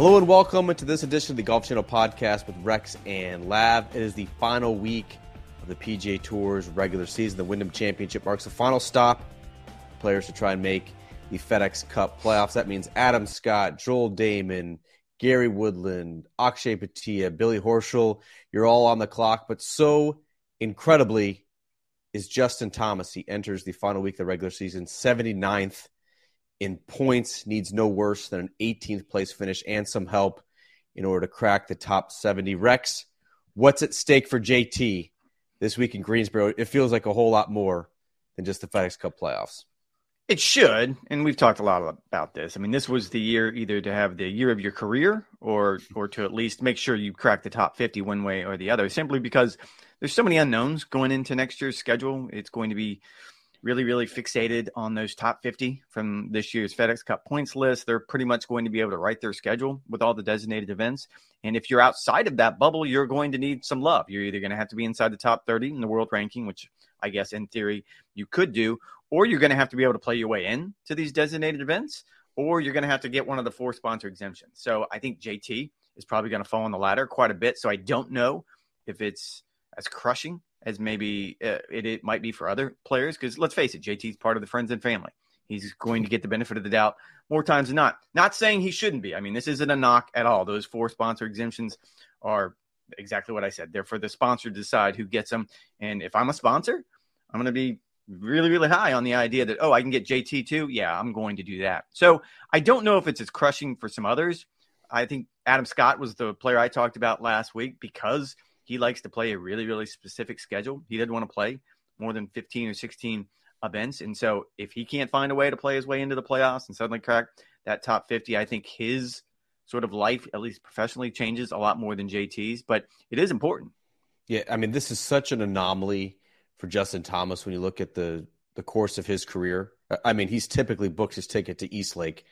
Hello and welcome to this edition of the Golf Channel podcast with Rex and Lav. It is the final week of the PGA Tour's regular season. The Wyndham Championship marks the final stop. Players to try and make the FedEx Cup playoffs. That means Adam Scott, Joel Dahmen, Gary Woodland, Akshay Bhatia, Billy Horschel. You're all on the clock, but so incredibly is Justin Thomas. He enters the final week of the regular season, 79th in points, needs no worse than an 18th place finish and some help in order to crack the top 70. Rex, what's at stake for JT this week in Greensboro? It feels like a whole lot more than just the FedEx Cup playoffs. It should, and we've talked a lot about this. I mean, this was the year either to have the year of your career or or to at least make sure you crack the top 50 one way or the other, simply because there's so many unknowns going into next year's schedule. It's going to be really, really fixated on those top 50 from this year's FedEx Cup points list. They're pretty much going to be able to write their schedule with all the designated events. And if you're outside of that bubble, you're going to need some love. You're either going to have to be inside the top 30 in the world ranking, which I guess in theory you could do, or you're going to have to be able to play your way in to these designated events, or you're going to have to get one of the four sponsor exemptions. So I think JT is probably going to fall on the ladder quite a bit. So I don't know if it's as crushing as maybe uh, it, it might be for other players. Because let's face it, JT's part of the friends and family. He's going to get the benefit of the doubt more times than not. Not saying he shouldn't be. I mean, this isn't a knock at all. Those four sponsor exemptions are exactly what I said. They're for the sponsor to decide who gets them. And if I'm a sponsor, I'm going to be really, really high on the idea that, oh, I can get JT too. Yeah, I'm going to do that. So I don't know if it's as crushing for some others. I think Adam Scott was the player I talked about last week because he likes to play a really, really specific schedule. He doesn't want to play more than 15 or 16 events. And so if he can't find a way to play his way into the playoffs and suddenly crack that top 50, I think his sort of life, at least professionally, changes a lot more than JT's, but it is important. Yeah, I mean, this is such an anomaly for Justin Thomas when you look at the the course of his career. I mean, he's typically booked his ticket to East Lake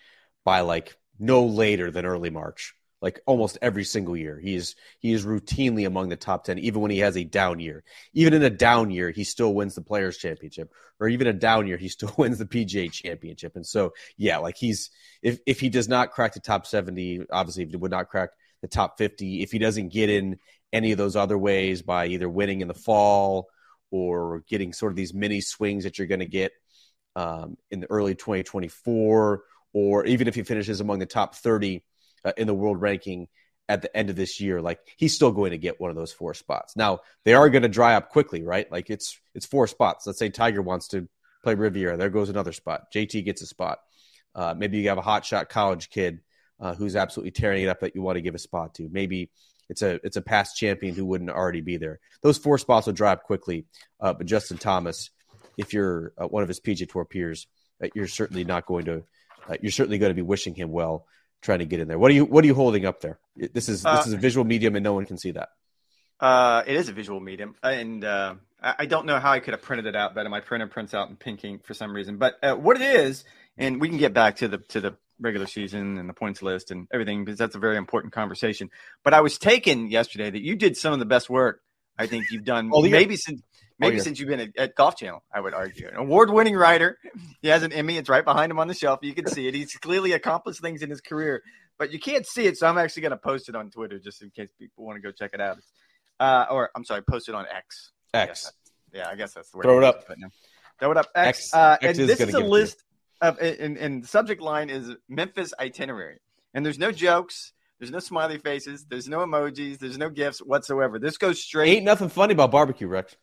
by like no later than early March like almost every single year. He is he is routinely among the top ten, even when he has a down year. Even in a down year, he still wins the Players Championship, or even a down year, he still wins the PGA Championship. And so, yeah, like he's if if he does not crack the top seventy, obviously, if he would not crack the top fifty, if he doesn't get in any of those other ways by either winning in the fall or getting sort of these mini swings that you're going to get um, in the early 2024, or even if he finishes among the top 30 uh, in the world ranking at the end of this year, like he's still going to get one of those four spots. Now they are going to dry up quickly, right? Like it's it's four spots. Let's say Tiger wants to play Riviera, there goes another spot. JT gets a spot. Uh, maybe you have a hot shot college kid uh, who's absolutely tearing it up that you want to give a spot to. Maybe it's a it's a past champion who wouldn't already be there. Those four spots will dry up quickly. Uh, but Justin Thomas, if you're uh, one of his PGA Tour peers, uh, you're certainly not going to. you're certainly going to be wishing him well trying to get in there. What are you What are you holding up there? This is this uh, is a visual medium, and no one can see that. Uh, it is a visual medium, and uh, I don't know how I could have printed it out better. My printer prints out in pink ink for some reason. But uh, what it is, and we can get back to the to the regular season and the points list and everything because that's a very important conversation. But I was taken yesterday that you did some of the best work I think you've done, maybe since Maybe oh, yeah. since you've been at, at, Golf Channel, I would argue. An award winning writer. He has an Emmy. It's right behind him on the shelf. You can see it. He's clearly accomplished things in his career, but you can't see it. So I'm actually going to post it on Twitter just in case people want to go check it out. Uh, or I'm sorry, post it on X. X. I yeah, I guess that's the word. Throw it up. Throw it up. X. X, uh, X and is this is a list of, and, and the subject line is Memphis itinerary. And there's no jokes. There's no smiley faces. There's no emojis. There's no gifts whatsoever. This goes straight. Ain't nothing funny about barbecue, Rex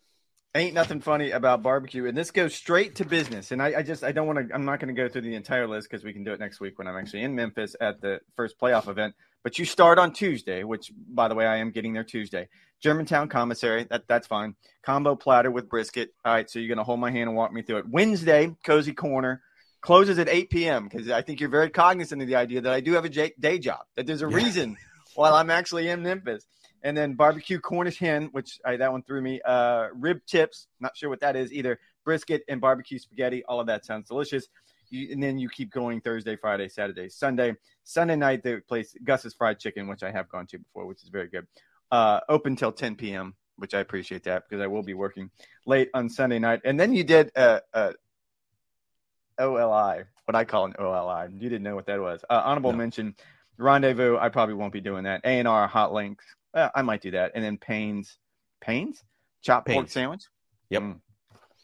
ain't nothing funny about barbecue and this goes straight to business. And i, I just i don't want to i'm not going to go through the entire list because we can do it next week when i'm actually in memphis at the first playoff event. But you start on tuesday which by the way i am getting there tuesday. Germantown commissary that, that's fine. Combo platter with brisket. All right so you're going to hold my hand and walk me through it. Wednesday cozy corner closes at 8 p.m because i think you're very cognizant of the idea that i do have a day job that there's a reason while i'm actually in memphis and then barbecue Cornish hen, which I, that one threw me. Uh, rib tips, not sure what that is either. Brisket and barbecue spaghetti, all of that sounds delicious. You, and then you keep going Thursday, Friday, Saturday, Sunday. Sunday night, the place Gus's Fried Chicken, which I have gone to before, which is very good. Uh, open till 10 p.m., which I appreciate that because I will be working late on Sunday night. And then you did a, a OLI, what I call an OLI. You didn't know what that was. Uh, honorable no. mention Rendezvous, I probably won't be doing that. A and R Hot Links, uh, I might do that. And then Payne's, Payne's chopped pork sandwich. Yep. Mm.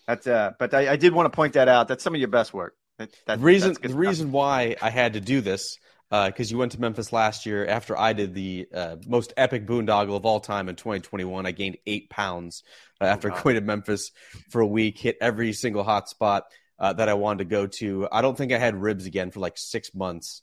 That's uh, but I, I did want to point that out. That's some of your best work. That, that, the reason the reason why I had to do this because you went to Memphis last year after I did the uh, most epic boondoggle of all time in 2021. I gained eight pounds uh, after wow. going to Memphis for a week, hit every single hot spot uh, that I wanted to go to. I don't think I had ribs again for like six months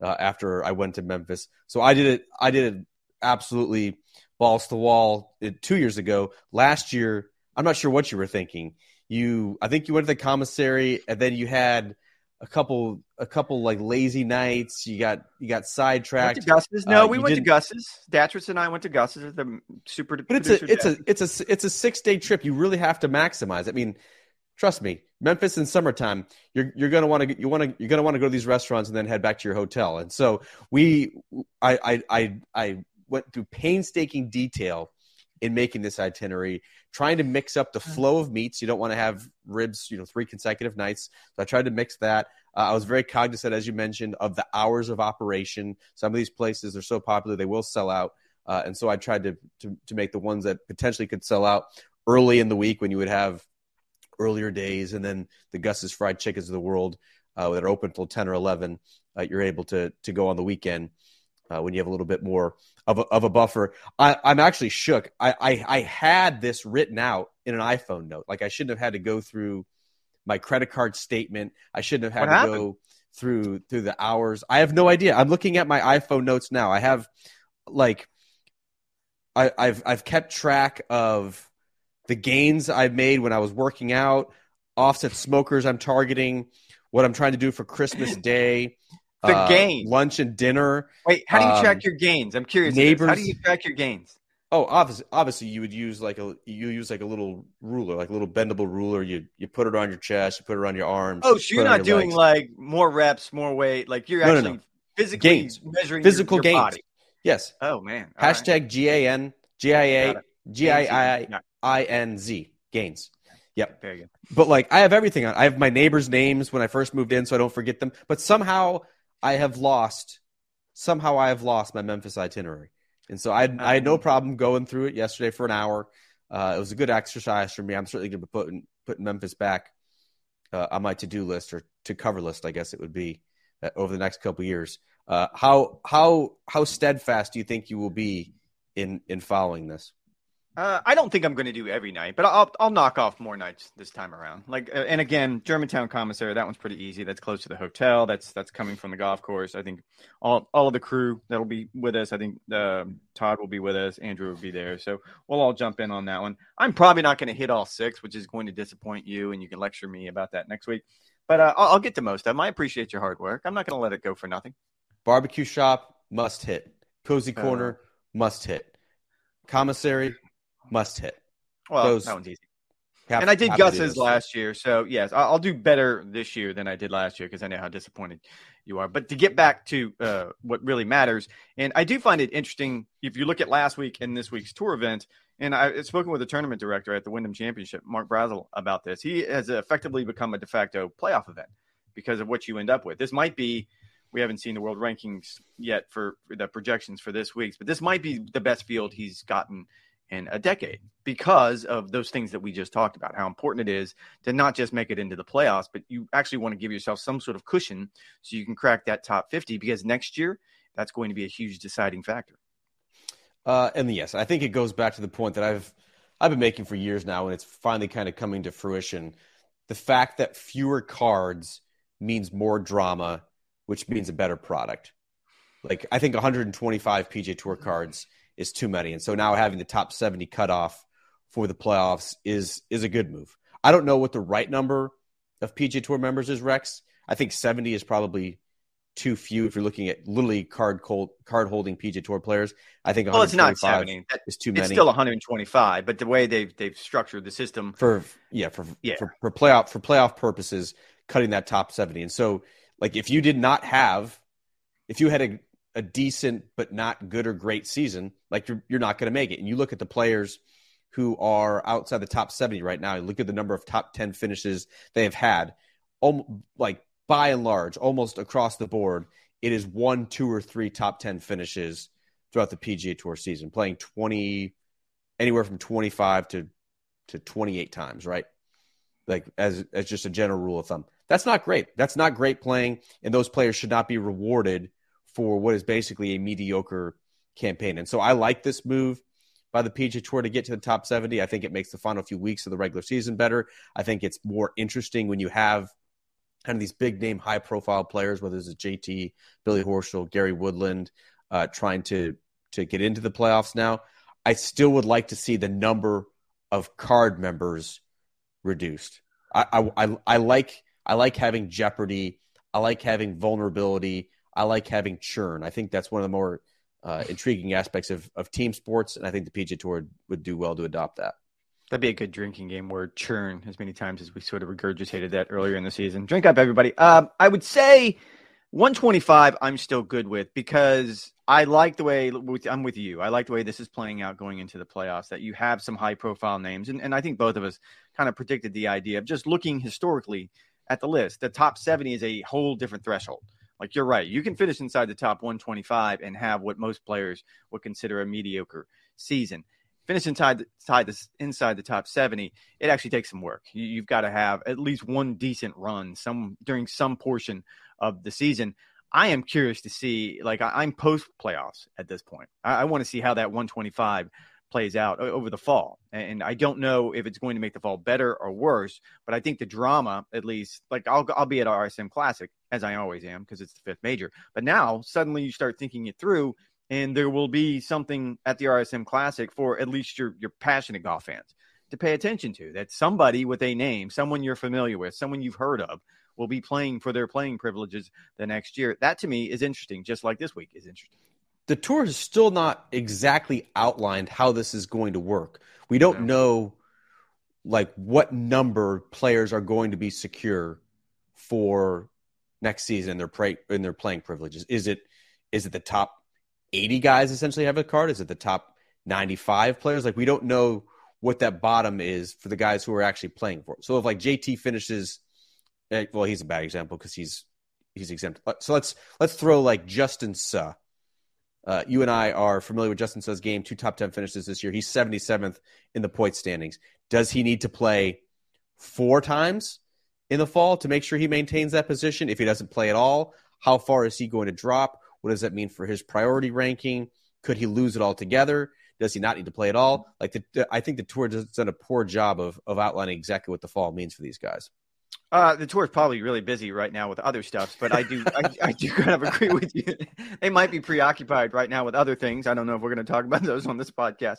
uh, after I went to Memphis. So I did it. I did it absolutely balls to the wall uh, two years ago. Last year, I'm not sure what you were thinking. You, I think you went to the commissary, and then you had a couple, a couple like lazy nights. You got, you got Went sidetracked. to Gus's. No, Uh, we went to didn't- Gus's. Datris and I went to Gus's at the super. But it's a, it's a, it's a, it's a six day trip. You really have to maximize. I mean, trust me, Memphis in summertime, you're you're gonna want to you want to you're gonna want to go to these restaurants and then head back to your hotel. And so we, I I I, I went through painstaking detail in making this itinerary, trying to mix up the flow of meats. You don't want to have ribs, you know, three consecutive nights. So I tried to mix that. Uh, I was very cognizant, as you mentioned, of the hours of operation. Some of these places are so popular they will sell out, uh, and so I tried to, to to make the ones that potentially could sell out early in the week when you would have earlier days, and then the Gus's Fried Chickens of the world uh, that are open till ten or eleven. Uh, you're able to to go on the weekend uh, when you have a little bit more of a, of a buffer. I, I'm actually shook. I, I I had this written out in an iPhone note. Like I shouldn't have had to go through my credit card statement. I shouldn't have had What to happened? go through through the hours. I have no idea. I'm looking at my iPhone notes now. I have like I, I've I've kept track of the gains I've made when I was working out, offset smokers I'm targeting, what I'm trying to do for Christmas Day, The uh, gain. lunch and dinner. Wait, how do you um, track your gains? I'm curious. this. How do you track your gains? Oh, obviously, obviously, you would use like a you use like a little ruler, like a little bendable ruler. You you put it on your chest, you put it on your arms. Oh, so you're not your doing legs. like more reps, more weight. Like you're No, no, actually no. physically Gains. measuring physical your, your gains. body. Yes. Oh man. All. Hashtag G A N G I A. G I I I N Z gains. Yep. Very good. But like I have everything on. I have my neighbors' names when I first moved in, so I don't forget them. But somehow I have lost. Somehow I have lost my Memphis itinerary, and so I had, I had no Um, problem going through it yesterday for an hour. Uh, it was a good exercise for me. I'm certainly going to be putting putting Memphis back uh, on my to do list or to cover list, I guess it would be uh, over the next couple years. Uh, how how how steadfast do you think you will be in in following this? Uh, I don't think I'm going to do every night, but I'll I'll knock off more nights this time around. Like, uh, and again, Germantown Commissary, that one's pretty easy. That's close to the hotel. That's that's coming from the golf course. I think all all of the crew that'll be with us. I think uh, Todd will be with us. Andrew will be there, so we'll all jump in on that one. I'm probably not going to hit all six, which is going to disappoint you, and you can lecture me about that next week. But uh, I'll, I'll get to most of them. I appreciate your hard work. I'm not going to let it go for nothing. Barbecue shop must hit. Cozy Uh, corner must hit. Commissary must hit. Well, Those- that one's easy. Have- and I did have to do Gus's last year, so yes, I'll do better this year than I did last year because I know how disappointed you are. But to get back to uh, what really matters, and I do find it interesting if you look at last week and this week's tour event. And I've spoken with the tournament director at the Wyndham Championship, Mark Brazil, about this. He has effectively become a de facto playoff event because of what you end up with. This might be. We haven't seen the world rankings yet for the projections for this week's, but this might be the best field he's gotten in a decade because of those things that we just talked about how important it is to not just make it into the playoffs but you actually want to give yourself some sort of cushion so you can crack that top 50 because next year that's going to be a huge deciding factor Uh, and yes, I think it goes back to the point that I've I've been making for years now, and it's finally kind of coming to fruition. The fact that fewer cards means more drama, which means a better product. Like I think 125 PGA Tour cards is too many, and so now having the top 70 cutoff for the playoffs is is a good move. I don't know what the right number of PGA Tour members is, Rex. I think 70 is probably too few if you're looking at literally card cold, card holding PGA Tour players. I think well it's not 70 That- is too many. it's still 125 but the way they've they've structured the system for yeah for Yeah. for for playoff for playoff purposes cutting that top 70 and so like if you did not have if you had a, a decent but not good or great season like you're, you're not going to make it and you look at the players who are outside the top 70 right now you look at the number of top 10 finishes they have had om- like by and large almost across the board it is one, two, or three top 10 finishes throughout the PGA Tour season, playing 20, anywhere from 25 to, to 28 times, right? Like as, as just a general rule of thumb. That's not great. That's not great playing, and those players should not be rewarded for what is basically a mediocre campaign. And so I like this move by the PGA Tour to get to the top 70. I think it makes the final few weeks of the regular season better. I think it's more interesting when you have kind of these big name, high profile players, whether it's JT, Billy Horschel, Gary Woodland, uh, trying to to get into the playoffs now. I still would like to see the number of card members reduced. I, I, I like I like having jeopardy. I like having vulnerability. I like having churn. I think that's one of the more uh, intriguing aspects of, of team sports, and I think the PGA Tour would do well to adopt that. That'd be a good drinking game word, churn, as many times as we sort of regurgitated that earlier in the season. Drink up, everybody. Um, I would say 125, I'm still good with because I like the way I'm with you. I like the way this is playing out going into the playoffs, that you have some high profile names. And, and I think both of us kind of predicted the idea of just looking historically at the list. The top 70 is a whole different threshold. Like you're right. You can finish inside the top 125 and have what most players would consider a mediocre season. Finish inside inside the, inside the top 70 it actually takes some work. You, have got to have at least one decent run some during some portion of the season. I am curious to see like I, am post playoffs at this point. I, I want to see how that 125 plays out over the fall and i don't know if it's going to make the fall better or worse but i think the drama at least like i'll, I'll be at rsm classic as i always am because it's the fifth major but now suddenly you start thinking it through and there will be something at the RSM Classic for at least your your passionate golf fans to pay attention to. That somebody with a name, someone you're familiar with, someone you've heard of, will be playing for their playing privileges the next year. That to me is interesting, just like this week is interesting. The tour has still not exactly outlined how this is going to work. We don't no. know like what number players are going to be secure for next season in their play in their playing privileges. Is it is it the top 80 guys essentially have a card? Is it the top 95 players? Like we don't know what that bottom is for the guys who are actually playing for it. So if like JT finishes, eh, well, he's a bad example because he's he's exempt. So let's let's throw like Justin Suh. Uh, you and I are familiar with Justin Suh's game, two top 10 finishes this year. He's 77th in the point standings. Does he need to play four times in the fall to make sure he maintains that position? If he doesn't play at all, how far is he going to drop? What does that mean for his priority ranking? Could he lose it altogether? Does he not need to play at all? Like the, I think the tour has done a poor job of of outlining exactly what the fall means for these guys. Uh, the tour is probably really busy right now with other stuff, but I do I, I, do kind of agree with you. they might be preoccupied right now with other things. I don't know if we're going to talk about those on this podcast.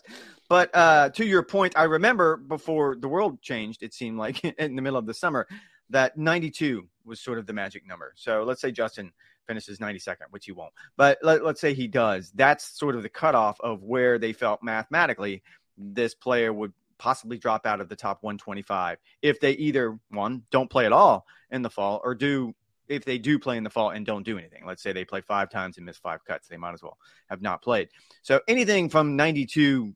But uh, to your point, I remember before the world changed, it seemed like in the middle of the summer, that 92 was sort of the magic number. So let's say Justin finishes 92nd, which he won't. But let, us say he does. That's sort of the cutoff of where they felt mathematically this player would possibly drop out of the top 125 if they either one don't play at all in the fall or do if they do play in the fall and don't do anything. Let's say they play five times and miss five cuts, they might as well have not played. So anything from 92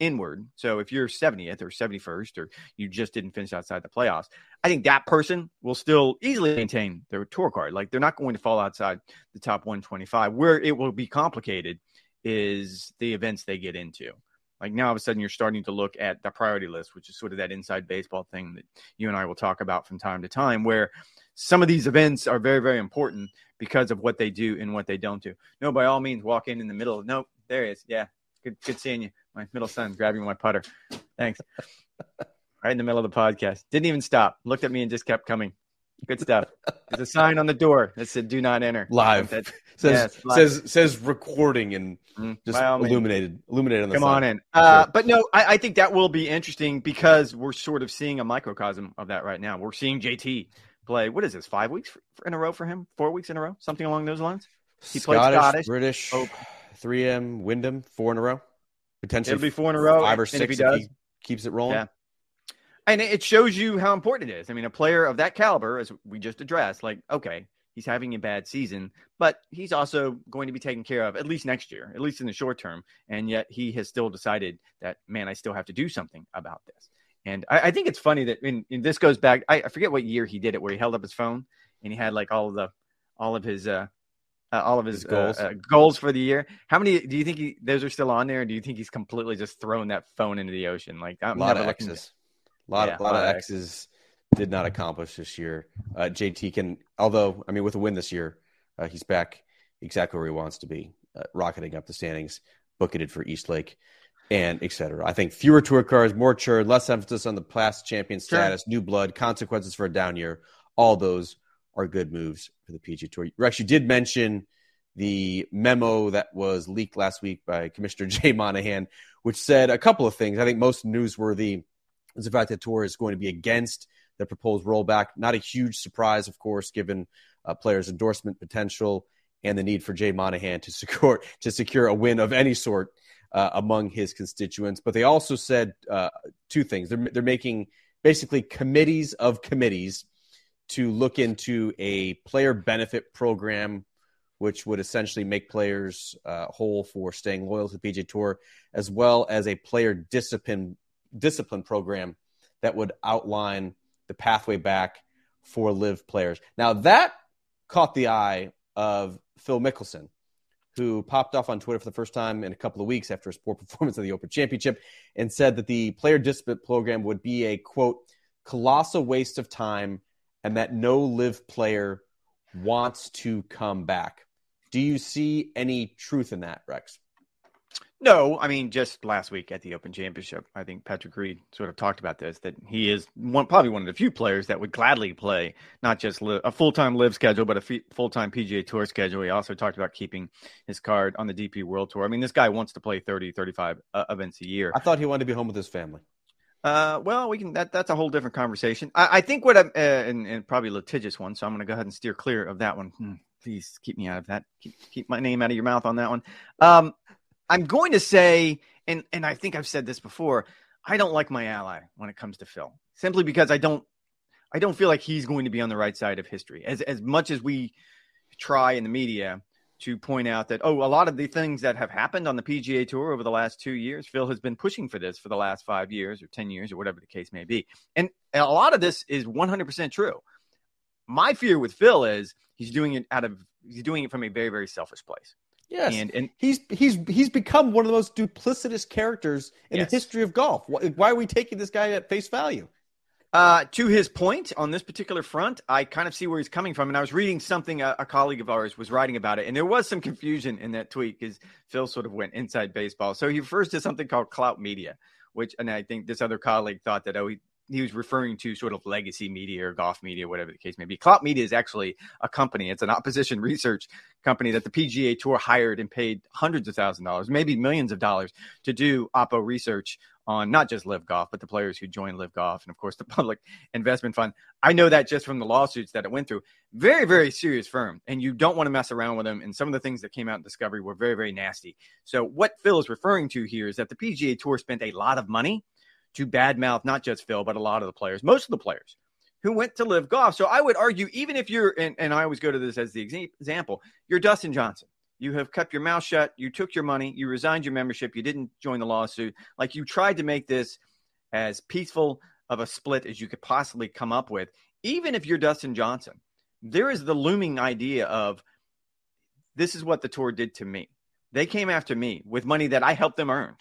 inward. So if you're 70th or 71st or you just didn't finish outside the playoffs, I think that person will still easily maintain their tour card. Like they're not going to fall outside the top 125. Where it will be complicated is the events they get into. Like now, all of a sudden, you're starting to look at the priority list, which is sort of that inside baseball thing that you and I will talk about from time to time, where some of these events are very, very important because of what they do and what they don't do. No, by all means, walk in in the middle. Nope, there he is. Yeah, good, good seeing you my middle son grabbing my putter. Thanks. right in the middle of the podcast. Didn't even stop. Looked at me and just kept coming. Good stuff. There's a sign on the door that said "Do not enter." Live. That, says yes, live. says says recording and mm, just illuminated means. illuminated on the Come sign. on in. Uh, sure. But no, I, I, think that will be interesting because we're sort of seeing a microcosm of that right now. We're seeing JT play. What is this? Five weeks in a row for him? Four weeks in a row? Something along those lines. He Scottish, played Scottish, British, 3M, Wyndham, four in a row. Potentially it'll be four in a row. Five or six if he, does. If he keeps it rolling. Yeah. And it shows you how important it is. I mean, a player of that caliber, as we just addressed, like, okay, he's having a bad season, but he's also going to be taken care of at least next year, at least in the short term. And yet he has still decided that, man, I still have to do something about this. And I, I think it's funny that in, in this goes back, I, I, forget what year he did it, where he held up his phone and he had like all of the, all of his, uh, uh, all of his, his goals. Uh, uh, goals for the year. How many do you think he, those are still on there? do you think he's completely just thrown that phone into the ocean? Like I'm a lot of X's. A lot, yeah, of, lot, lot of X's did not accomplish this year. Uh, JT can, although I mean, with a win this year, uh, he's back exactly where he wants to be, uh, rocketing up the standings, bucketed for East Lake, and etc. I think fewer tour cars, more churn, less emphasis on the past champion status, sure. new blood, consequences for a down year. All those are good moves for the PGA Tour. Rex, you did mention the memo that was leaked last week by Commissioner Jay Monahan, which said a couple of things. I think most newsworthy is the fact that Tour is going to be against the proposed rollback. Not a huge surprise, of course, given uh, players' endorsement potential and the need for Jay Monahan to secure to secure a win of any sort uh, among his constituents. But they also said uh, two things. They're they're making basically committees of committees to look into a player benefit program, which would essentially make players uh, whole for staying loyal to the PGA Tour, as well as a player discipline discipline program that would outline the pathway back for LIV players. Now that caught the eye of Phil Mickelson, who popped off on Twitter for the first time in a couple of weeks after his poor performance at the Open Championship and said that the player discipline program would be a quote colossal waste of time and that no LIV player wants to come back. Do you see any truth in that, Rex? No, I mean just last week at the Open Championship, I think Patrick Reed sort of talked about this that he is one probably one of the few players that would gladly play not just a full time LIV schedule, but a full time PGA Tour schedule. He also talked about keeping his card on the DP World Tour. I mean, this guy wants to play 30, 35 uh, events a year. I thought he wanted to be home with his family. Uh, well, we can. That that's a whole different conversation. I, I think what I'm, uh, and, and, probably litigious one. So I'm going to go ahead and steer clear of that one. Hmm, please keep me out of that. Keep, keep my name out of your mouth on that one. Um, I'm going to say, and and I think I've said this before. I don't like my ally when it comes to Phil, simply because I don't, I don't feel like he's going to be on the right side of history. As as much as we try in the media to point out that, oh, a lot of the things that have happened on the PGA Tour over the last two years, Phil has been pushing for this for the last five years or 10 years or whatever the case may be. And a lot of this is 100% true. My fear with Phil is he's doing it out of, he's doing it from a very, very selfish place. Yes, and, and he's he's he's become one of the most duplicitous characters in yes. the history of golf. Why, why are we taking this guy at face value? Uh, to his point on this particular front, I kind of see where he's coming from. And I was reading something a, a colleague of ours was writing about it, and there was some confusion in that tweet because Phil sort of went inside baseball. So he refers to something called clout media, which, and I think this other colleague thought that, oh, he, he was referring to sort of legacy media or golf media, whatever the case may be. Clout Media is actually a company. It's an opposition research company that the PGA Tour hired and paid hundreds of thousand dollars, maybe millions of dollars, to do Oppo research on not just LIV Golf, but the players who join LIV Golf and, of course, the Public Investment Fund. I know that just from the lawsuits that it went through. Very, very serious firm, and you don't want to mess around with them. And some of the things that came out in Discovery were very, very nasty. So, what Phil is referring to here is that the PGA Tour spent a lot of money to badmouth not just Phil, but a lot of the players, most of the players who went to LIV Golf. So, I would argue, even if you're, and, and I always go to this as the example, you're Dustin Johnson you have kept your mouth shut. You took your money. You resigned your membership. You didn't join the lawsuit. Like you tried to make this as peaceful of a split as you could possibly come up with. Even if you're Dustin Johnson, there is the looming idea of this is what the tour did to me. They came after me with money that I helped them earn.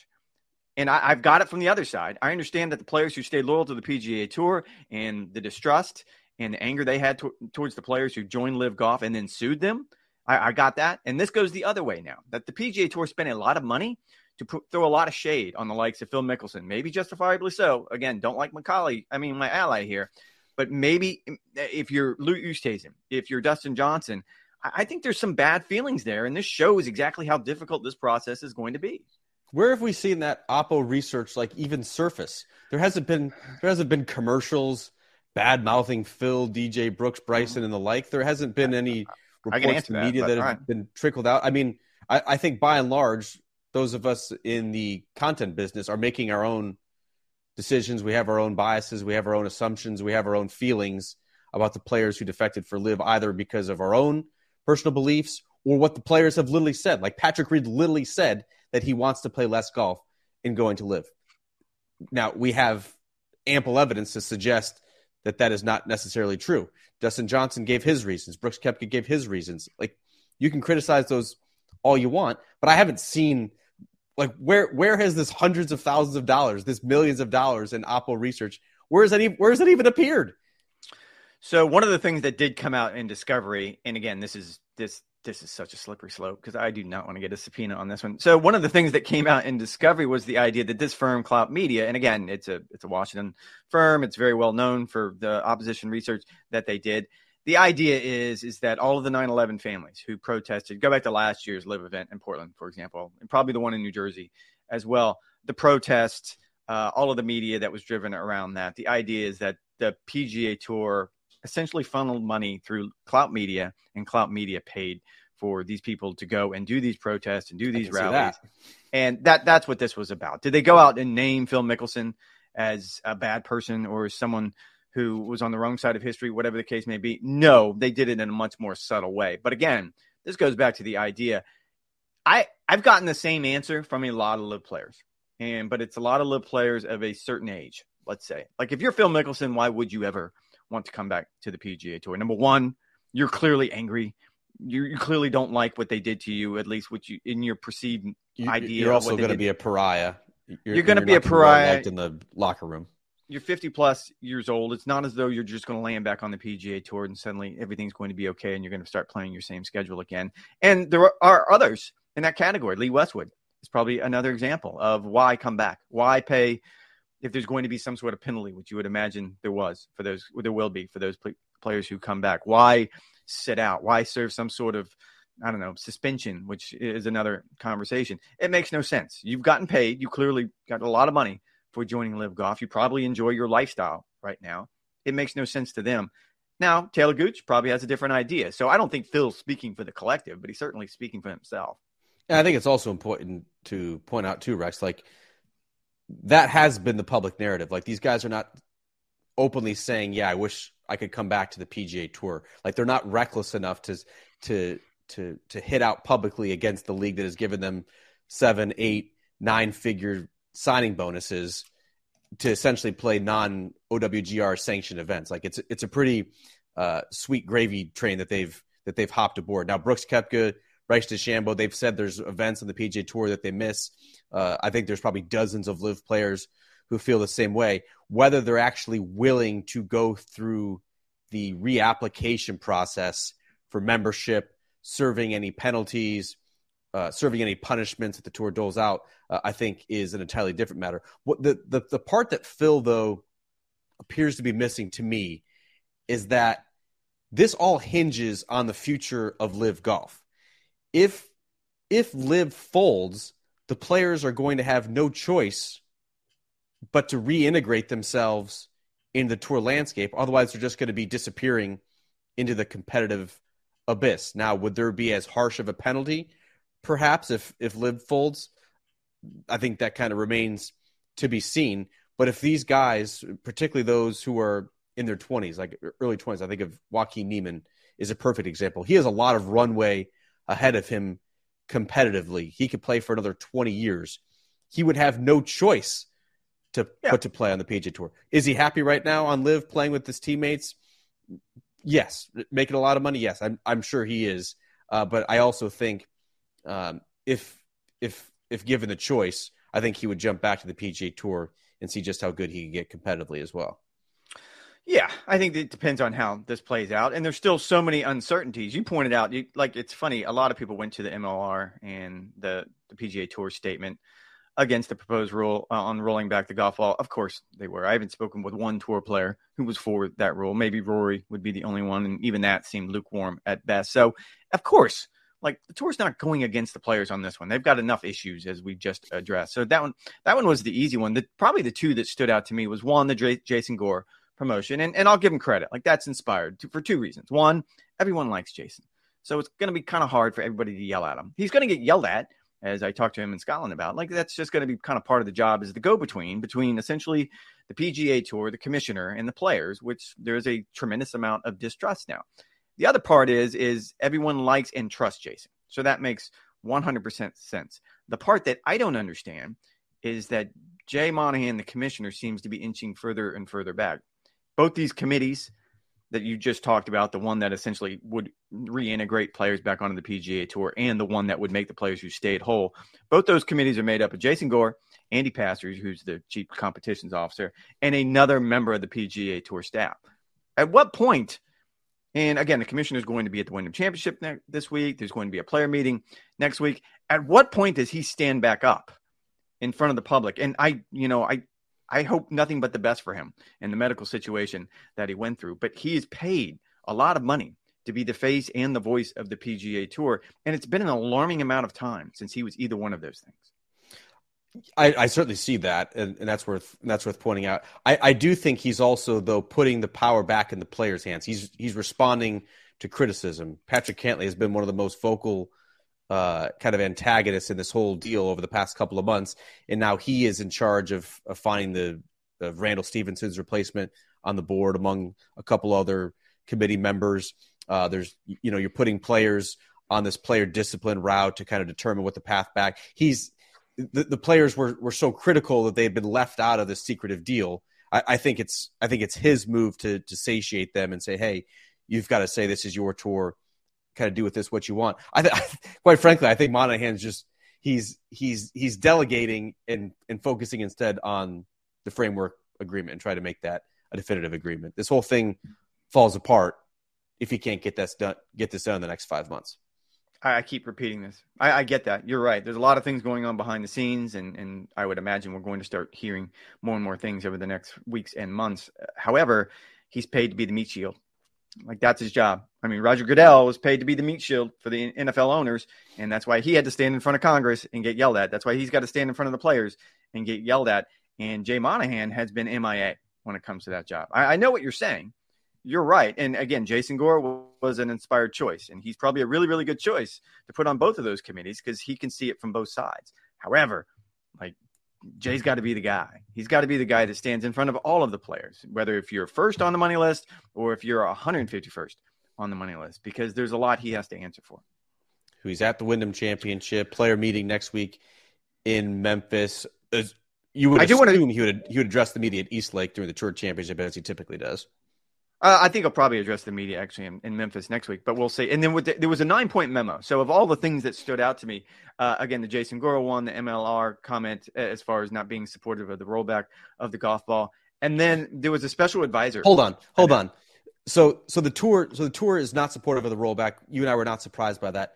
And I, have got it from the other side. I understand that the players who stayed loyal to the PGA Tour and the distrust and the anger they had to, towards the players who joined LIV Golf and then sued them – I, I got that. And this goes the other way now that the PGA Tour spent a lot of money to throw a lot of shade on the likes of Phil Mickelson, maybe justifiably so. Again, don't like my colleague, I mean, my ally here. But maybe if you're Louis Oosthuizen, if you're Dustin Johnson, I think there's some bad feelings there. And this shows exactly how difficult this process is going to be. Where have we seen that Oppo research like even surface? There hasn't been there hasn't been commercials bad mouthing Phil, DJ Brooks, Bryson, and the like. There hasn't been any reports to media that, that have right. been trickled out. I mean, I, I think by and large, those of us in the content business are making our own decisions. We have our own biases. We have our own assumptions. We have our own feelings about the players who defected for LIV, either because of our own personal beliefs or what the players have literally said. Like Patrick Reed literally said that he wants to play less golf in going to LIV. Now, we have ample evidence to suggest that that is not necessarily true. Dustin Johnson gave his reasons. Brooks Koepka gave his reasons. Like You can criticize those all you want, but I haven't seen like where where has this hundreds of thousands of dollars, this millions of dollars in Oppo research? Where is that? Even, where has that even appeared? So one of the things that did come out in Discovery, and again, this is this this is such a slippery slope because I do not want to get a subpoena on this one. So one of the things that came out in Discovery was the idea that this firm, Clout Media, and again, it's a it's a Washington firm. It's very well known for the opposition research that they did. The idea is is that all of the 9/11 families who protested, go back to last year's LIV event in Portland, for example, and probably the one in New Jersey as well. The protests, uh, all of the media that was driven around that. The idea is that the PGA Tour essentially funneled money through clout Media, and clout Media paid for these people to go and do these protests and do these rallies. That. And that that's what this was about. Did they go out and name Phil Mickelson as a bad person or someone who was on the wrong side of history, whatever the case may be? No, they did it in a much more subtle way. But again, this goes back to the idea. I I've gotten the same answer from a lot of LIV players. And but it's a lot of LIV players of a certain age, let's say. Like if you're Phil Mickelson, why would you ever want to come back to the PGA Tour. Number one, you're clearly angry. You, you clearly don't like what they did to you, at least what you in your perceived you, idea. You're also going to be a pariah. You're, you're going to be a pariah in the locker room. You're 50 plus years old. It's not as though you're just going to land back on the PGA Tour and suddenly everything's going to be okay and you're going to start playing your same schedule again. And there are others in that category. Lee Westwood is probably another example of why come back, why pay if there's going to be some sort of penalty, which you would imagine there was for those, there will be for those players who come back. Why sit out? Why serve some sort of, I don't know, suspension, which is another conversation. It makes no sense. You've gotten paid. You clearly got a lot of money for joining LIV Golf. You probably enjoy your lifestyle right now. It makes no sense to them. Now, Taylor Gooch probably has a different idea. So I don't think Phil's speaking for the collective, but he's certainly speaking for himself. And I think it's also important to point out too, Rex, like that has been the public narrative. Like these guys are not openly saying, "Yeah, I wish I could come back to the PGA Tour." Like they're not reckless enough to to to to hit out publicly against the league that has given them seven, eight, nine figure signing bonuses to essentially play non OWGR sanctioned events. Like it's it's a pretty uh, sweet gravy train that they've that they've hopped aboard. Now Brooks Koepka, Bryson DeChambeau, they've said there's events on the PGA Tour that they miss. Uh, I think there's probably dozens of LIV players who feel the same way. Whether they're actually willing to go through the reapplication process for membership, serving any penalties, uh, serving any punishments that the tour doles out, uh, I think is an entirely different matter. What the, the the part that Phil though appears to be missing to me is that this all hinges on the future of LIV golf. If if LIV folds, the players are going to have no choice but to reintegrate themselves in the tour landscape. Otherwise, they're just going to be disappearing into the competitive abyss. Now, would there be as harsh of a penalty? Perhaps if if LIV folds, I think that kind of remains to be seen. But if these guys, particularly those who are in their 20s, like early 20s, I think of Joaquin Niemann is a perfect example. He has a lot of runway ahead of him competitively. He could play for another 20 years. He would have no choice to yeah. put to play on the PGA Tour. Is he happy right now on LIV playing with his teammates? Yes. Making a lot of money? Yes. I'm, I'm sure he is. Uh, but I also think um, if if if given the choice, I think he would jump back to the PGA Tour and see just how good he can get competitively as well. Yeah, I think it depends on how this plays out, and there's still so many uncertainties. You pointed out, you, like it's funny. A lot of people went to the MLR and the the PGA Tour statement against the proposed rule uh, on rolling back the golf ball. Of course, they were. I haven't spoken with one tour player who was for that rule. Maybe Rory would be the only one, and even that seemed lukewarm at best. So, of course, like the tour's not going against the players on this one. They've got enough issues as we just addressed. So that one, that one was the easy one. The, probably the two that stood out to me was one, the J- Jason Gore promotion. And, and I'll give him credit. Like that's inspired to, for two reasons. One, everyone likes Jason. So it's going to be kind of hard for everybody to yell at him. He's going to get yelled at, as I talked to him in Scotland about. Like that's just going to be kind of part of the job as the go between between essentially the PGA Tour, the commissioner, and the players, which there's a tremendous amount of distrust now. The other part is is everyone likes and trusts Jason. So that makes 100% sense. The part that I don't understand is that Jay Monahan, the commissioner, seems to be inching further and further back both these committees that you just talked about, the one that essentially would reintegrate players back onto the PGA Tour, and the one that would make the players who stayed whole. Both those committees are made up of Jason Gore, Andy Pazder, who's the chief competitions officer, and another member of the PGA Tour staff. At what point? And again, the commissioner is going to be at the Wyndham Championship ne- this week. There's going to be a player meeting next week. At what point does he stand back up in front of the public? And I, you know, I I hope nothing but the best for him in the medical situation that he went through. But he is paid a lot of money to be the face and the voice of the PGA Tour. And it's been an alarming amount of time since he was either one of those things. I, I certainly see that, and, and that's worth that's worth pointing out. I, I do think he's also though putting the power back in the players' hands. He's he's responding to criticism. Patrick Cantlay has been one of the most vocal uh, kind of antagonist in this whole deal over the past couple of months, and now he is in charge of, of finding the of Randall Stephenson's replacement on the board among a couple other committee members. Uh, there's you know you're putting players on this player discipline route to kind of determine what the path back. He's the, the players were were so critical that they've been left out of this secretive deal. I, I think it's I think it's his move to to satiate them and say, hey, you've got to say this is your tour kind of do with this what you want. I th- quite frankly, I think Monahan's just he's he's he's delegating and and focusing instead on the framework agreement and try to make that a definitive agreement. This whole thing falls apart if he can't get this done get this done in the next five months. I, keep repeating this. I, I, get that. You're right. There's a lot of things going on behind the scenes, and, and I would imagine we're going to start hearing more and more things over the next weeks and months. However, he's paid to be the meat shield. Like that's his job. I mean, Roger Goodell was paid to be the meat shield for the NFL owners, and that's why he had to stand in front of Congress and get yelled at. That's why he's got to stand in front of the players and get yelled at. And Jay Monahan has been MIA when it comes to that job. I, I know what you're saying. You're right. And again, Jason Gore was an inspired choice, and he's probably a really, really good choice to put on both of those committees because he can see it from both sides. However, like Jay's got to be the guy. He's got to be the guy that stands in front of all of the players, whether if you're first on the money list or if you're 151st on the money list, because there's a lot he has to answer for. Who's at the Wyndham Championship player meeting next week in Memphis? You would I assume do wanna... he would he would address the media at East Lake during the Tour Championship as he typically does. Uh, I think I'll probably address the media actually in, in Memphis next week, but we'll see. And then the, there was a nine point memo. So, of all the things that stood out to me, uh, again, the Jason Gore one, the MLR comment as far as not being supportive of the rollback of the golf ball. And then there was a special advisor. Hold on, hold on. So, so the tour, so the tour is not supportive of the rollback. You and I were not surprised by that.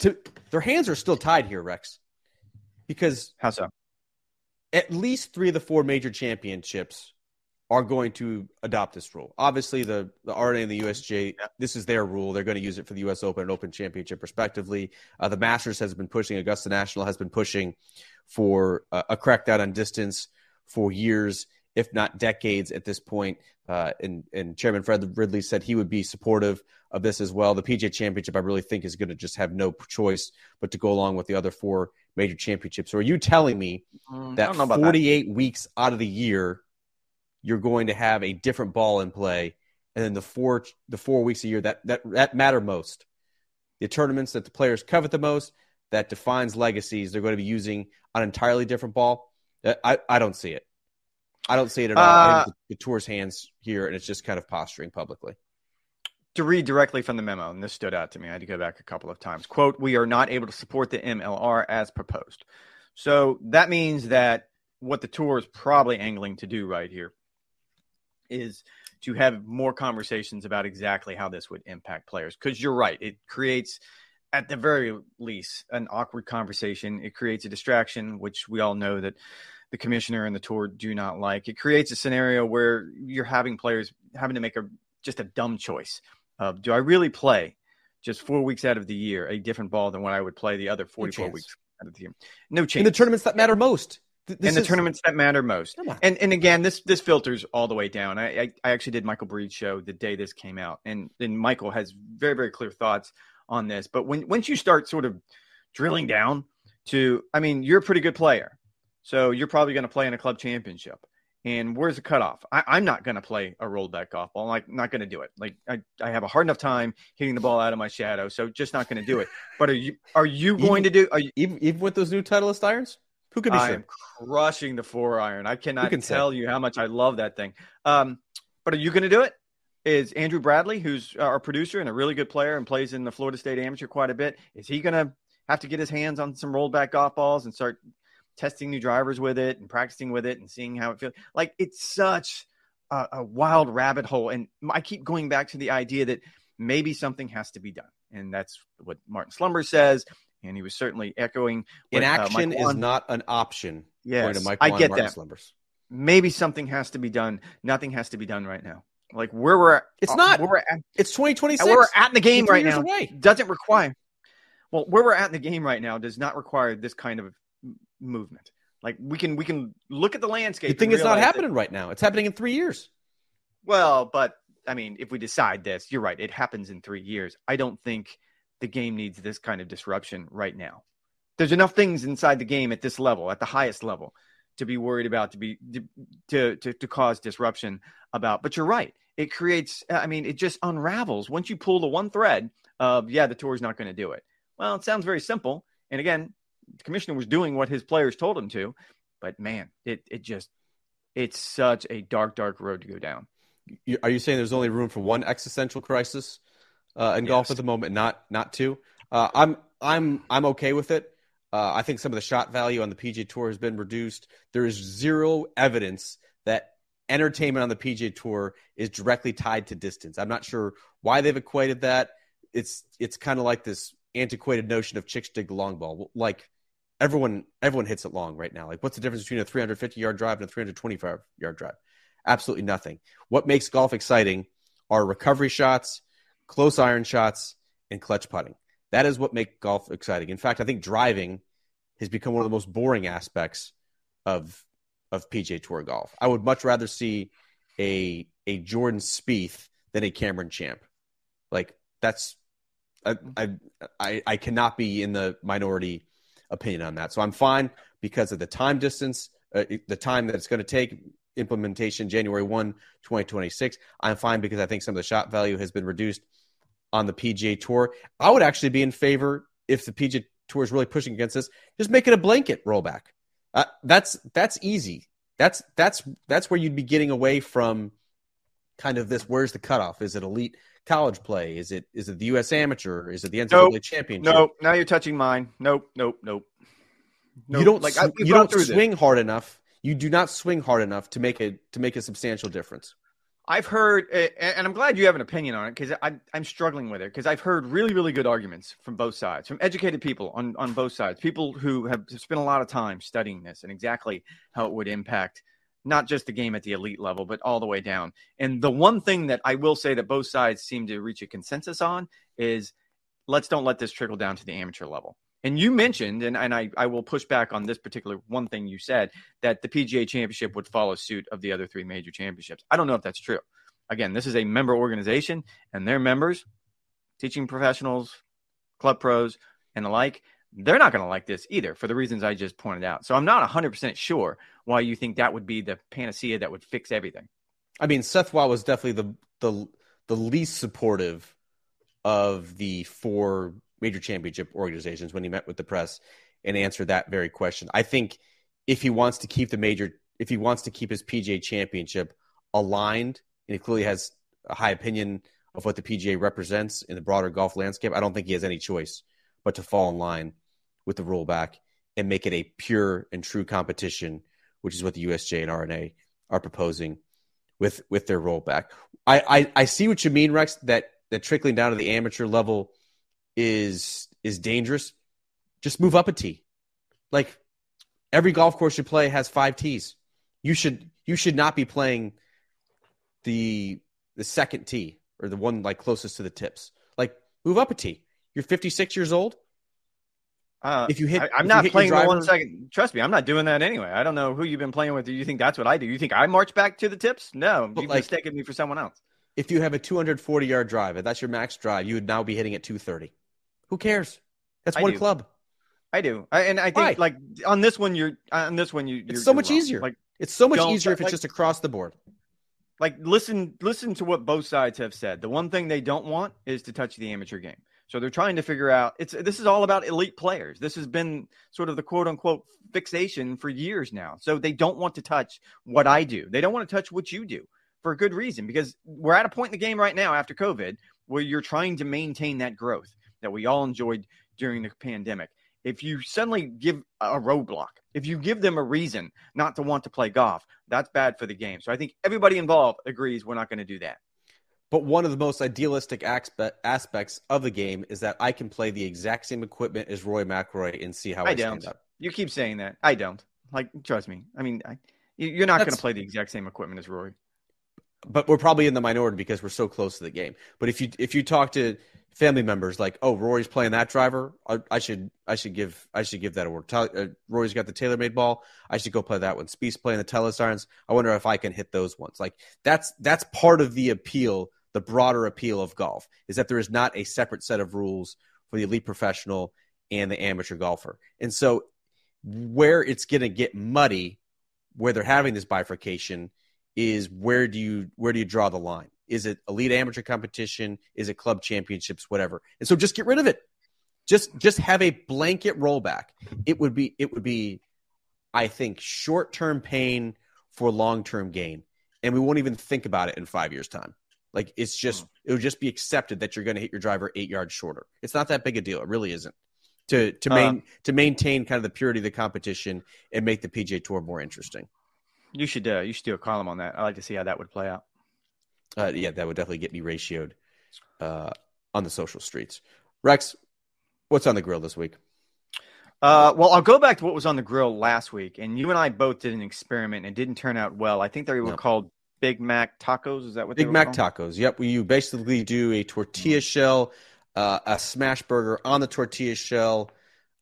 To, their hands are still tied here, Rex, because how so? At least three of the four major championships are going to adopt this rule. Obviously, the the R&A and the USGA, this is their rule. They're going to use it for the U.S. Open and Open Championship, respectively. Uh, the Masters has been pushing, Augusta National has been pushing for uh, a crackdown on distance for years, if not decades, at this point. Uh, and, and Chairman Fred Ridley said he would be supportive of this as well. The PGA Championship, I really think, is going to just have no choice but to go along with the other four major championships. So, are you telling me mm, that 48 that. weeks out of the year? you're going to have a different ball in play, and then the four the four weeks a year that that that matter most, the tournaments that the players covet the most, that defines legacies, they're going to be using an entirely different ball. I I don't see it. I don't see it at all. Uh, the, the tour's hands here, and it's just kind of posturing publicly to read directly from the memo, and this stood out to me. I had to go back a couple of times. Quote, we are not able to support the MLR as proposed. So that means that what the tour is probably angling to do right here is to have more conversations about exactly how this would impact players. Because you're right, it creates, at the very least, an awkward conversation. It creates a distraction, which we all know that the commissioner and the tour do not like. It creates a scenario where you're having players having to make a just a dumb choice of do I really play just four weeks out of the year a different ball than what I would play the other 44 no weeks out of the year? No chance. In the tournaments that matter most. And the is, tournaments that matter most. And and again, this this filters all the way down. I, I, I actually did Michael Breed's show the day this came out, and and Michael has very very clear thoughts on this. But when once you start sort of drilling down to, I mean, you're a pretty good player, so you're probably going to play in a club championship. And where's the cutoff? I, am not going to play a rollback golf ball. I'm like not going to do it. Like I, I have a hard enough time hitting the ball out of my shadow, so just not going to do it. But are you are you going even, to do? Are you, even even with those new Titleist irons? Who could be I sure? am crushing the four iron. I cannot tell say? you how much I love that thing. Um, but are you going to do it? is Andrew Bradley, who's our producer and a really good player and plays in the Florida State Amateur quite a bit. Is he going to have to get his hands on some rolled back golf balls and start testing new drivers with it and practicing with it and seeing how it feels? Like it's such a, a wild rabbit hole. And I keep going back to the idea that maybe something has to be done. And that's what Martin Slumbers says. And he was certainly echoing. What, Inaction uh, is not an option. Yeah, I get that. Slumbers. Maybe something has to be done. Nothing has to be done right now. Like where we're at, it's not. Where we're at, it's 2026. We're at in the game right now away. doesn't require. Well, where we're at in the game right now does not require this kind of movement. Like we can we can look at the landscape. You think it's not happening that, right now? It's happening in three years. Well, but I mean, if we decide this, you're right. It happens in three years. I don't think the game needs this kind of disruption right now. There's enough things inside the game at this level, at the highest level, to be worried about, to be to to to cause disruption about. But you're right. It creates. I mean, it just unravels once you pull the one thread of yeah, the tour is not going to do it. Well, it sounds very simple. And again, commissioner was doing what his players told him to, but man, it it just it's such a dark, dark road to go down. Are you saying there's only room for one existential crisis uh, in yes. golf at the moment, not not two? Uh, I'm I'm I'm okay with it. Uh, I think some of the shot value on the PGA Tour has been reduced. There is zero evidence that entertainment on the PGA Tour is directly tied to distance. I'm not sure why they've equated that. It's it's kind of like this antiquated notion of chicks dig the long ball. Like everyone everyone hits it long right now. Like what's the difference between a 350 yard drive and a 325 yard drive? Absolutely nothing. What makes golf exciting are recovery shots, close iron shots, and clutch putting. That is what makes golf exciting. In fact, I think driving has become one of the most boring aspects of of PGA Tour golf. I would much rather see a a Jordan Spieth than a Cameron Champ. Like that's I, I I cannot be in the minority opinion on that. So I'm fine because of the time distance, uh, the time that it's going to take implementation January 1, 2026. I'm fine because I think some of the shot value has been reduced on the PGA Tour. I would actually be in favor if the PGA Tour is really pushing against this, just make it a blanket rollback. Uh, that's that's easy. That's that's that's where you'd be getting away from kind of this. Where's the cutoff? Is it elite college play? Is it is it the U.S. Amateur? Is it the NCAA nope. Championship? Nope. Now you're touching mine. Nope. Nope. Nope. nope. You don't like I, you don't swing this. hard enough. You do not swing hard enough to make a to make a substantial difference. I've heard, and I'm glad you have an opinion on it because I'm, I'm struggling with it because I've heard really, really good arguments from both sides, from educated people on, on both sides, people who have spent a lot of time studying this and exactly how it would impact not just the game at the elite level, but all the way down. And the one thing that I will say that both sides seem to reach a consensus on is let's don't let this trickle down to the amateur level. And you mentioned, and, and I, I will push back on this particular one thing you said, that the PGA championship would follow suit of the other three major championships. I don't know if that's true. Again, this is a member organization, and their members, teaching professionals, club pros, and the like, they're not going to like this either for the reasons I just pointed out. So I'm not 100% sure why you think that would be the panacea that would fix everything. I mean, Seth Waugh was definitely the the the least supportive of the four major championship organizations when he met with the press and answered that very question. I think if he wants to keep the major, if he wants to keep his PGA championship aligned, and he clearly has a high opinion of what the PGA represents in the broader golf landscape, I don't think he has any choice but to fall in line with the rollback and make it a pure and true competition, which is what the USGA and R&A are proposing with with their rollback. I, I, I see what you mean, Rex, that that trickling down to the amateur level is is dangerous, just move up a tee. Like every golf course you play has five tees. You should you should not be playing the the second tee or the one like closest to the tips. Like move up a tee. You're 56 years old. Uh, if you hit, I, am not playing driver, the one second. Trust me, I'm not doing that anyway. I don't know who you've been playing with. Do you think that's what I do? You think I march back to the tips? No, you've like, mistaken me for someone else. If you have a 240 yard drive, if that's your max drive, you would now be hitting at 230. Who cares? That's I one do. club. I do, I, and I think Why? like on this one, you're on this one, you. It's so much easier. Like it's so much easier if it's like, just across the board. Like listen, listen to what both sides have said. The one thing they don't want is to touch the amateur game. So they're trying to figure out. It's this is all about elite players. This has been sort of the quote unquote fixation for years now. So they don't want to touch what I do. They don't want to touch what you do. for a good reason because we're at a point in the game right now after COVID where you're trying to maintain that growth that we all enjoyed during the pandemic. If you suddenly give a roadblock, if you give them a reason not to want to play golf, that's bad for the game. So I think everybody involved agrees we're not going to do that. But one of the most idealistic aspects of the game is that I can play the exact same equipment as Rory McIlroy and see how I, I don't. stand up. You keep saying that. I don't. Like, trust me. I mean, I, you're not going to play the exact same equipment as Rory. But we're probably in the minority because we're so close to the game. But if you if you talk to family members like, oh, Rory's playing that driver, I, I should I should give I should give that award. Uh, Rory's got the TaylorMade ball, I should go play that one. Spieth's playing the Tellus irons. I wonder if I can hit those ones. Like that's that's part of the appeal the broader appeal of golf is that there is not a separate set of rules for the elite professional and the amateur golfer. And so where it's going to get muddy where they're having this bifurcation is where do you where do you draw the line? Is it elite amateur competition? Is it club championships? Whatever. And so just get rid of it. Just just have a blanket rollback. It would be it would be, I think, short term pain for long term gain, and we won't even think about it in five years' time. Like it's just mm. it would just be accepted that you're going to hit your driver eight yards shorter. It's not that big a deal. It really isn't. To to main uh, to maintain kind of the purity of the competition and make the PGA Tour more interesting. You should uh, you should do a column on that. I like to see how that would play out. Uh, yeah, that would definitely get me ratioed uh, on the social streets. Rex, what's on the grill this week? Uh, well, I'll go back to what was on the grill last week, and you and I both did an experiment and it didn't turn out well. I think they were called Big Mac tacos. Is that what they Big Mac called? tacos? Yep. You basically do a tortilla shell, uh, a smash burger on the tortilla shell,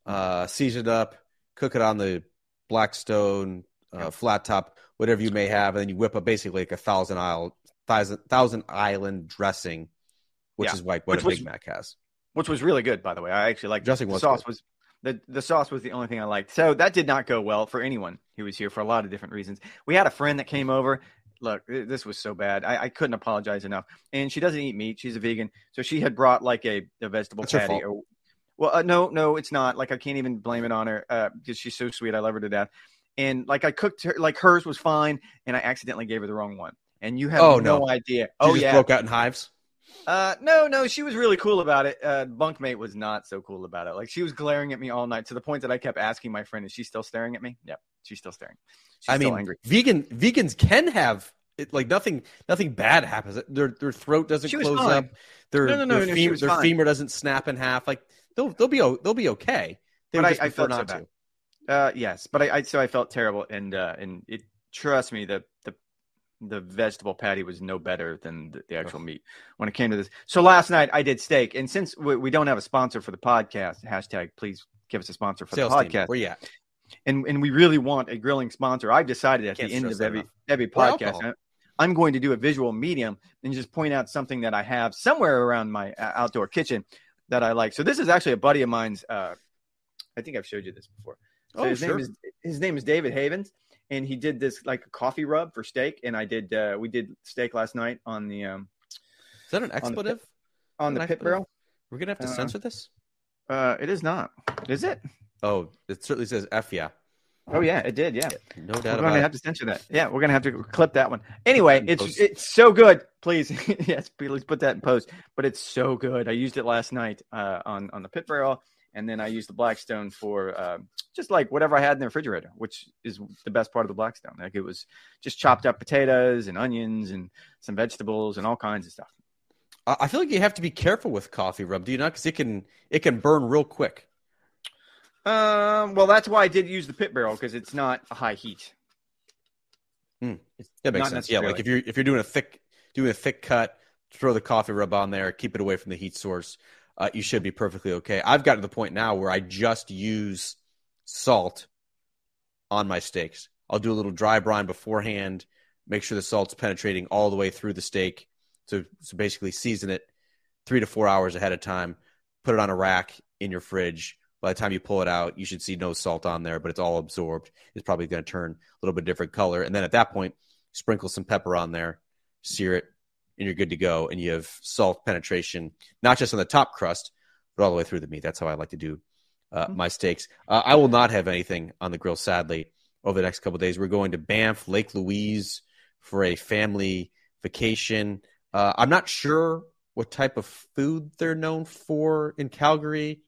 uh, season it up, cook it on the Blackstone uh, flat top, whatever you may have, and then you whip up basically like a thousand isle thousand thousand island dressing, which yeah. is like what which a Big Mac has. Which was really good, by the way. I actually like dressing. The sauce good. was the the sauce was the only thing I liked. So that did not go well for anyone who was here for a lot of different reasons. We had a friend that came over look, this was so bad. I, I, couldn't apologize enough. And she doesn't eat meat; she's a vegan, so she had brought like a, a vegetable That's patty. Or, well, uh, no, no, it's not. Like I can't even blame it on her uh, because she's so sweet. I love her to death. And like I cooked her, like hers was fine, and I accidentally gave her the wrong one. And you have oh, no, no idea. She oh yeah, broke out in hives. Uh, no, no, she was really cool about it. Uh, bunkmate was not so cool about it. Like she was glaring at me all night to the point that I kept asking my friend, "Is she still staring at me?" Yep, she's still staring. She's I mean, angry. vegan vegans can have it, like nothing nothing bad happens. Their their throat doesn't close fine. up. Their no, no, no, their, femur, their femur doesn't snap in half. Like they'll they'll be they'll be okay. They but I, I felt not so to. Uh, yes, but I, I, so I felt terrible, and uh, and it trust me the the the vegetable patty was no better than the, the actual meat when it came to this. So last night I did steak, and since we, we don't have a sponsor for the podcast, hashtag please give us a sponsor for Sales the podcast. Team, where you at? And and we really want a grilling sponsor. I've decided at Can't the end of every every podcast. I'm going to do a visual medium and just point out something that I have somewhere around my uh, outdoor kitchen that I like. So this is actually a buddy of mine's. Uh, I think I've showed you this before. So oh, his sure. name is his name is David Havens, and he did this like a coffee rub for steak. And I did uh, we did steak last night on the. Um, is that an expletive? On the pit, on the pit barrel. We're gonna have to uh, censor this. Uh, it is not. Is it? Oh, it certainly says F yeah. Oh yeah, it did. Yeah, no doubt. We're going to have to censor that. Yeah, we're going to have to clip that one. Anyway, it's post. it's so good. Please, yes, please put that in post. But it's so good. I used it last night uh, on on the pit barrel, and then I used the Blackstone for uh, just like whatever I had in the refrigerator, which is the best part of the Blackstone. Like it was just chopped up potatoes and onions and some vegetables and all kinds of stuff. I feel like you have to be careful with coffee rub, do you not? Because it can it can burn real quick. Um, well, that's why I did use the pit barrel because it's not a high heat. Hmm. That makes sense. Yeah, like if you're if you're doing a thick doing a thick cut, throw the coffee rub on there, keep it away from the heat source. Uh, you should be perfectly okay. I've gotten to the point now where I just use salt on my steaks. I'll do a little dry brine beforehand, make sure the salt's penetrating all the way through the steak. So, so basically, season it three to four hours ahead of time. Put it on a rack in your fridge by the time you pull it out, you should see no salt on there, but it's all absorbed. It's probably going to turn a little bit different color. And then at that point, sprinkle some pepper on there, sear it, and you're good to go. And you have salt penetration, not just on the top crust, but all the way through the meat. That's how I like to do uh, mm-hmm. my steaks. Uh, I will not have anything on the grill, sadly, over the next couple days. We're going to Banff, Lake Louise for a family vacation. Uh, I'm not sure what type of food they're known for in Calgary.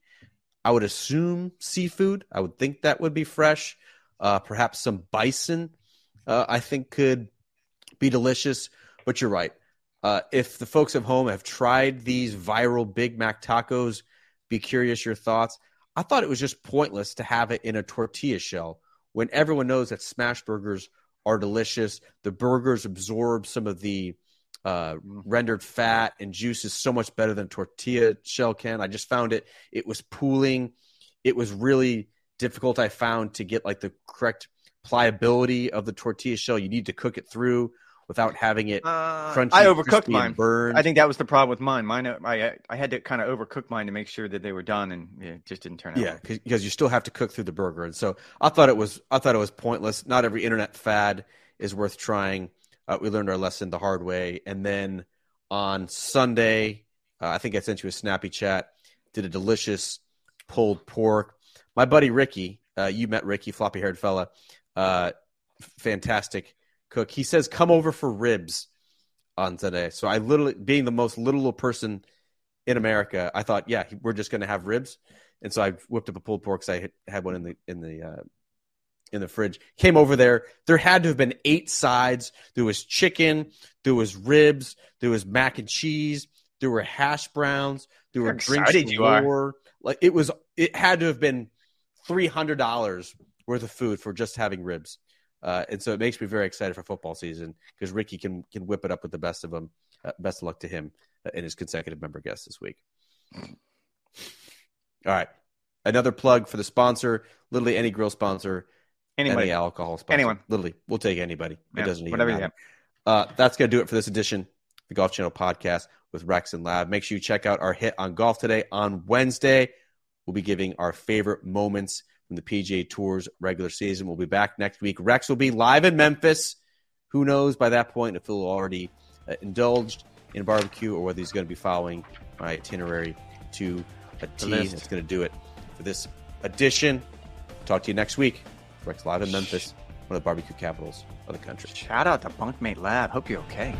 I would assume seafood. I would think that would be fresh. Uh, perhaps some bison, uh, I think could be delicious. But you're right. Uh, if the folks at home have tried these viral Big Mac tacos, be curious your thoughts. I thought it was just pointless to have it in a tortilla shell when everyone knows that smash burgers are delicious. The burgers absorb some of the uh, rendered fat and juice is so much better than tortilla shell can. I just found it. It was pooling. It was really difficult. I found to get like the correct pliability of the tortilla shell. You need to cook it through without having it uh, crunchy. I overcooked mine. Burned. I think that was the problem with mine. Mine, I I had to kind of overcook mine to make sure that they were done, and it just didn't turn out. Yeah, because you still have to cook through the burger, and so I thought it was I thought it was pointless. Not every internet fad is worth trying. Uh, we learned our lesson the hard way, and then on Sunday, uh, I think I sent you a snappy chat. Did a delicious pulled pork. My buddy Ricky, uh, you met Ricky, floppy haired fella, uh, fantastic cook. He says, "Come over for ribs on Sunday. So I literally, being the most literal person in America, I thought, yeah, we're just going to have ribs, and so I whipped up a pulled pork. Cause I had one in the in the uh, in the fridge. Came over there. There had to have been eight sides. There was chicken. There was ribs. There was mac and cheese. There were hash browns. There were drinks. You are. Like it was. It had to have been three hundred dollars worth of food for just having ribs. Uh, and so it makes me very excited for football season because Ricky can can whip it up with the best of them. Uh, best of luck to him uh, and his consecutive member guests this week. All right, another plug for the sponsor. Literally any grill sponsor, anybody. any alcohol sponsor. Anyone, literally, we'll take anybody. Yeah, it doesn't even whatever matter. Uh, that's gonna do it for this edition, the Golf Channel podcast with Rex and Lav. Make sure you check out our hit on golf today on Wednesday. We'll be giving our favorite moments from the PGA Tour's regular season. We'll be back next week. Rex will be live in Memphis. Who knows by that point if he'll already uh, indulged in barbecue or whether he's going to be following my itinerary to a T. That's going to do it for this edition. Talk to you next week. Rex live in Memphis, one of the barbecue capitals of the country. Shout out to Bunkmate Lav. Hope you're okay.